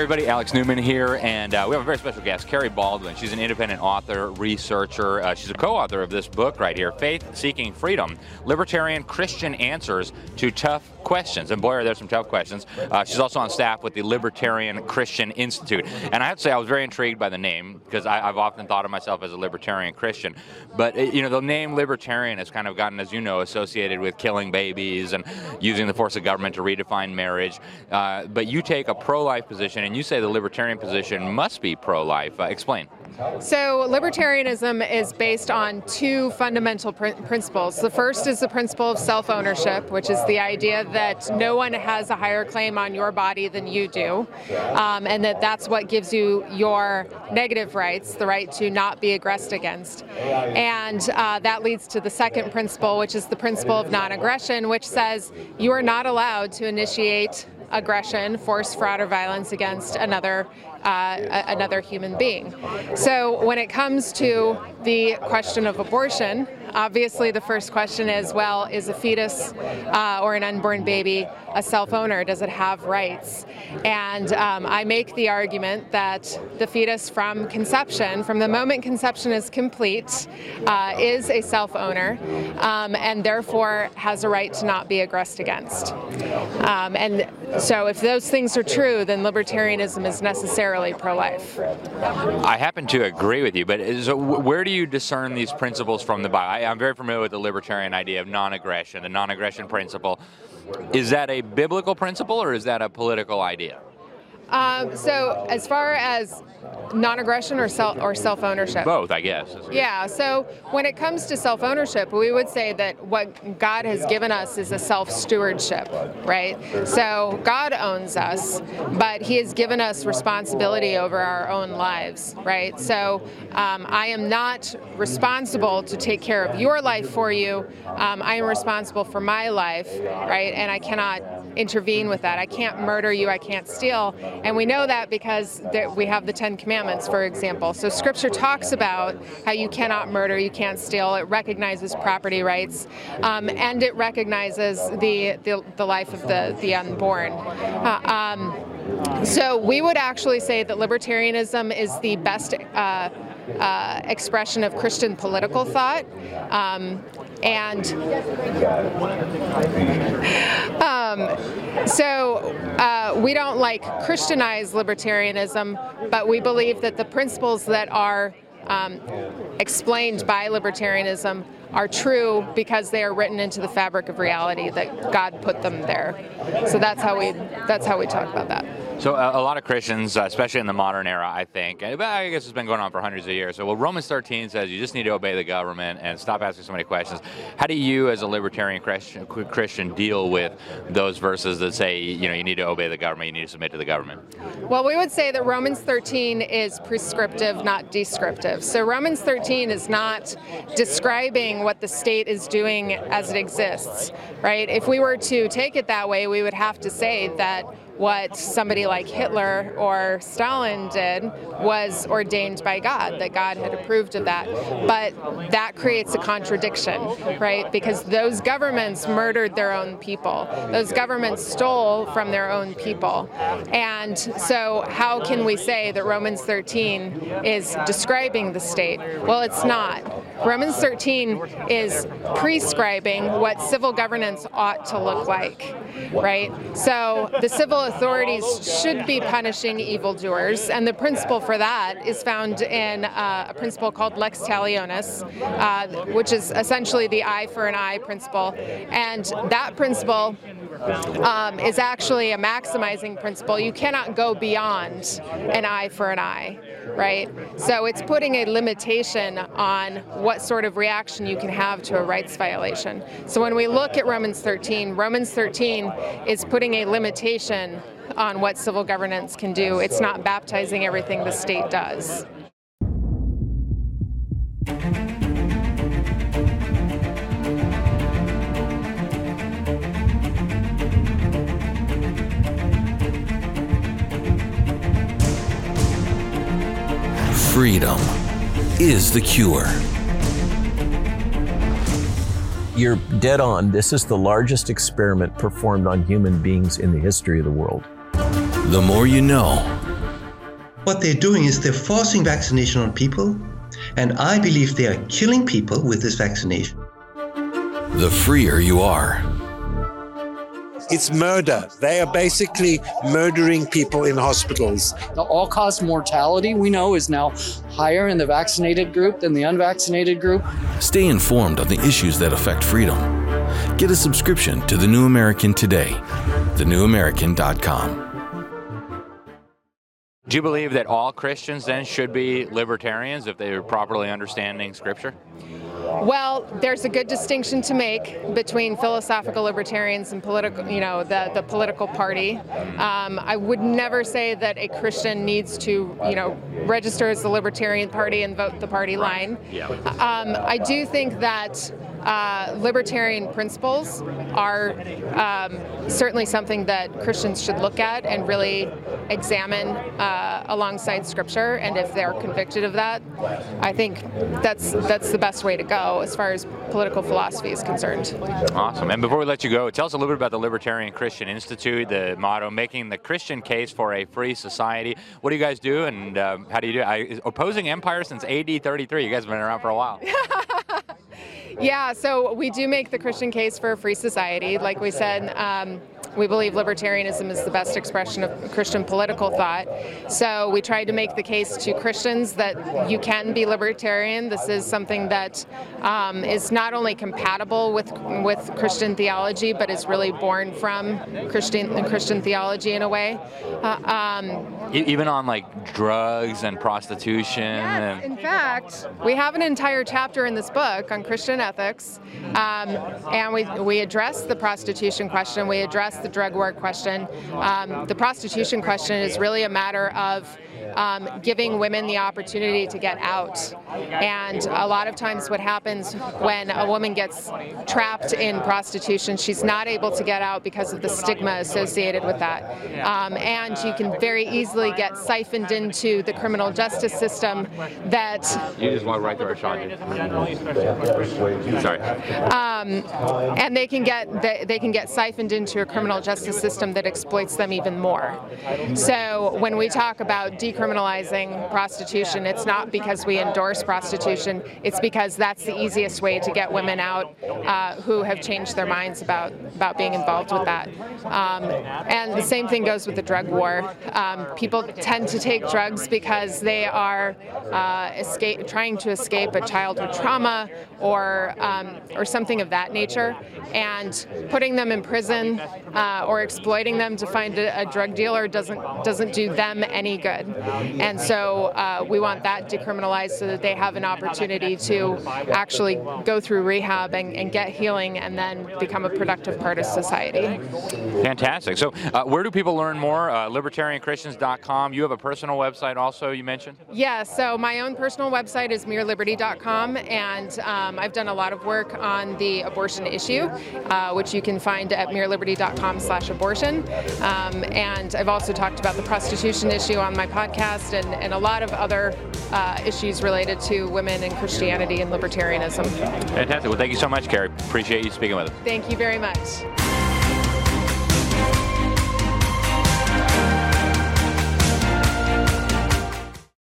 everybody, Alex Newman here, and uh, we have a very special guest, Kerry Baldwin. She's an independent author, researcher. Uh, she's a co author of this book right here Faith Seeking Freedom Libertarian Christian Answers to Tough Questions. And boy, are there some tough questions. Uh, she's also on staff with the Libertarian Christian Institute. And I have to say, I was very intrigued by the name because I, have often thought of myself as a libertarian Christian. But, uh, you know, the name libertarian has kind of gotten, as you know, associated with killing babies and using the force of government to redefine marriage. Uh, but you take a pro life position and you say the libertarian position must be pro life. Uh, explain. So, libertarianism is based on two fundamental pr- principles. The first is the principle of self ownership, which is the idea that no one has a higher claim on your body than you do, um, and that that's what gives you your negative rights, the right to not be aggressed against. And uh, that leads to the second principle, which is the principle of non aggression, which says you are not allowed to initiate aggression, force, fraud, or violence against another uh, another human being. So when it comes to the question of abortion, obviously the first question is, well, is a fetus uh, or an unborn baby a self-owner? Does it have rights? And um, I make the argument that the fetus from conception, from the moment conception is complete, uh, is a self-owner um, and therefore has a right to not be aggressed against. Um, and so if those things are true, then libertarianism is pro-life. I happen to agree with you, but so uh, where do you discern these principles from the Bible? I, I'm very familiar with the libertarian idea of non-aggression, the non-aggression principle. Is that a biblical principle or is that a political idea? Um, so, as far as non-aggression or self or self-ownership, both, I guess. Yeah. So, when it comes to self-ownership, we would say that what God has given us is a self-stewardship, right? So, God owns us, but He has given us responsibility over our own lives, right? So, um, I am not responsible to take care of your life for you. Um, I am responsible for my life, right? And I cannot intervene with that. I can't murder you. I can't steal and we know that because we have the Ten Commandments, for example. So Scripture talks about how you cannot murder, you can't steal. It recognizes property rights, um, and it recognizes the, the, the, life of the, the unborn. Uh, um, so we would actually say that libertarianism is the best uh, uh, expression of Christian political thought. Um, and um, so uh, we don't like Christianize libertarianism, but we believe that the principles that are um, explained by libertarianism are true because they are written into the fabric of reality that God put them there. So that's how we that's how we talk about that. So uh, a lot of Christians, uh, especially in the modern era, I think, I guess it's been going on for hundreds of years. So well, Romans 13 says you just need to obey the government and stop asking so many questions. How do you, as a libertarian Christian, Christian, deal with those verses that say you know you need to obey the government, you need to submit to the government? Well, we would say that Romans 13 is prescriptive, not descriptive. So Romans 13 is not describing what the state is doing as it exists, right? If we were to take it that way, we would have to say that what somebody like Hitler or Stalin did was ordained by God, that God had approved of that. But that creates a contradiction, right? Because those governments murdered their own people, those governments stole from their own people. And so, how can we say that Romans 13 is describing the state? Well, it's not. Romans 13 is prescribing what civil governance ought to look like, right? So the civil authorities should be punishing evildoers, and the principle for that is found in uh, a principle called lex talionis, uh, which is essentially the eye for an eye principle. And that principle um, is actually a maximizing principle. You cannot go beyond an eye for an eye right? So it's putting a limitation on what sort of reaction you can have to a rights violation. So when we look at Romans 13, Romans 13 is putting a limitation on what civil governance can do. It's not baptizing everything the state does. Freedom is the cure. You're dead on. This is the largest experiment performed on human beings in the history of the world. The more you know what they're doing is they're forcing vaccination on people, and I believe they are killing people with this vaccination. The freer you are. It's murder. They are basically murdering people in hospitals. The all cause mortality we know is now higher in the vaccinated group than the unvaccinated group. Stay informed on the issues that affect freedom. Get a subscription to The New American today. TheNewAmerican.com. Do you believe that all Christians then should be libertarians if they are properly understanding Scripture? Well, there's a good distinction to make between philosophical libertarians and political, you know, the, the political party. Um, I would never say that a Christian needs to, you know, register as the Libertarian Party and vote the party line. Yeah. Um, I do think that uh, libertarian principles are um, certainly something that Christians should look at and really examine uh, alongside Scripture. And if they're convicted of that, I think that's that's the best way to go as far as political philosophy is concerned. Awesome. And before we let you go, tell us a little bit about the Libertarian Christian Institute, the motto, making the Christian case for a free society. What do you guys do, and um, how do you do it? I, opposing empire since AD 33. You guys have been around for a while. Yeah, so we do make the Christian case for a free society. Like we said, um, we believe libertarianism is the best expression of Christian political thought. So we tried to make the case to Christians that you can be libertarian. This is something that um, is not only compatible with with Christian theology, but is really born from Christian Christian theology in a way. Uh, um, even on like drugs and prostitution. Yes, and in fact, we have an entire chapter in this book on Christian ethics, um, and we we address the prostitution question. We address the drug war question. Um, the prostitution question is really a matter of um, giving women the opportunity to get out. And a lot of times, what happens when a woman gets trapped in prostitution, she's not able to get out because of the stigma associated with that. Um, and you can very easily get siphoned into the criminal justice system that. You just walk right through our shot. Sorry. Um, and they can get they, they can get siphoned into a criminal justice system that exploits them even more. So when we talk about decriminalizing prostitution, it's not because we endorse prostitution. It's because that's the easiest way to get women out uh, who have changed their minds about about being involved with that. Um, and the same thing goes with the drug war. Um, people tend to take drugs because they are uh, escape, trying to escape a childhood trauma or um, or something of that nature, and putting them in prison uh, or exploiting them to find a, a, drug dealer doesn't doesn't do them any good. And so uh, we want that decriminalized so that they have an opportunity to actually go through rehab and, and get healing and then become a productive part of society. Fantastic. So uh, where do people learn more? Uh, libertarianchristians.com. You have a personal website also. You mentioned. Yeah. So my own personal website is mereliberty.com, and um, I've done a lot of work on the abortion issue, uh, which you can find at mereliberty.com/abortion. Um, and I've also talked about the prostitution issue on my podcast, and, and a lot of other uh, issues related to women and Christianity and libertarianism. Fantastic. Well, thank you so much, Kerry. Appreciate you speaking with us. Thank you very much.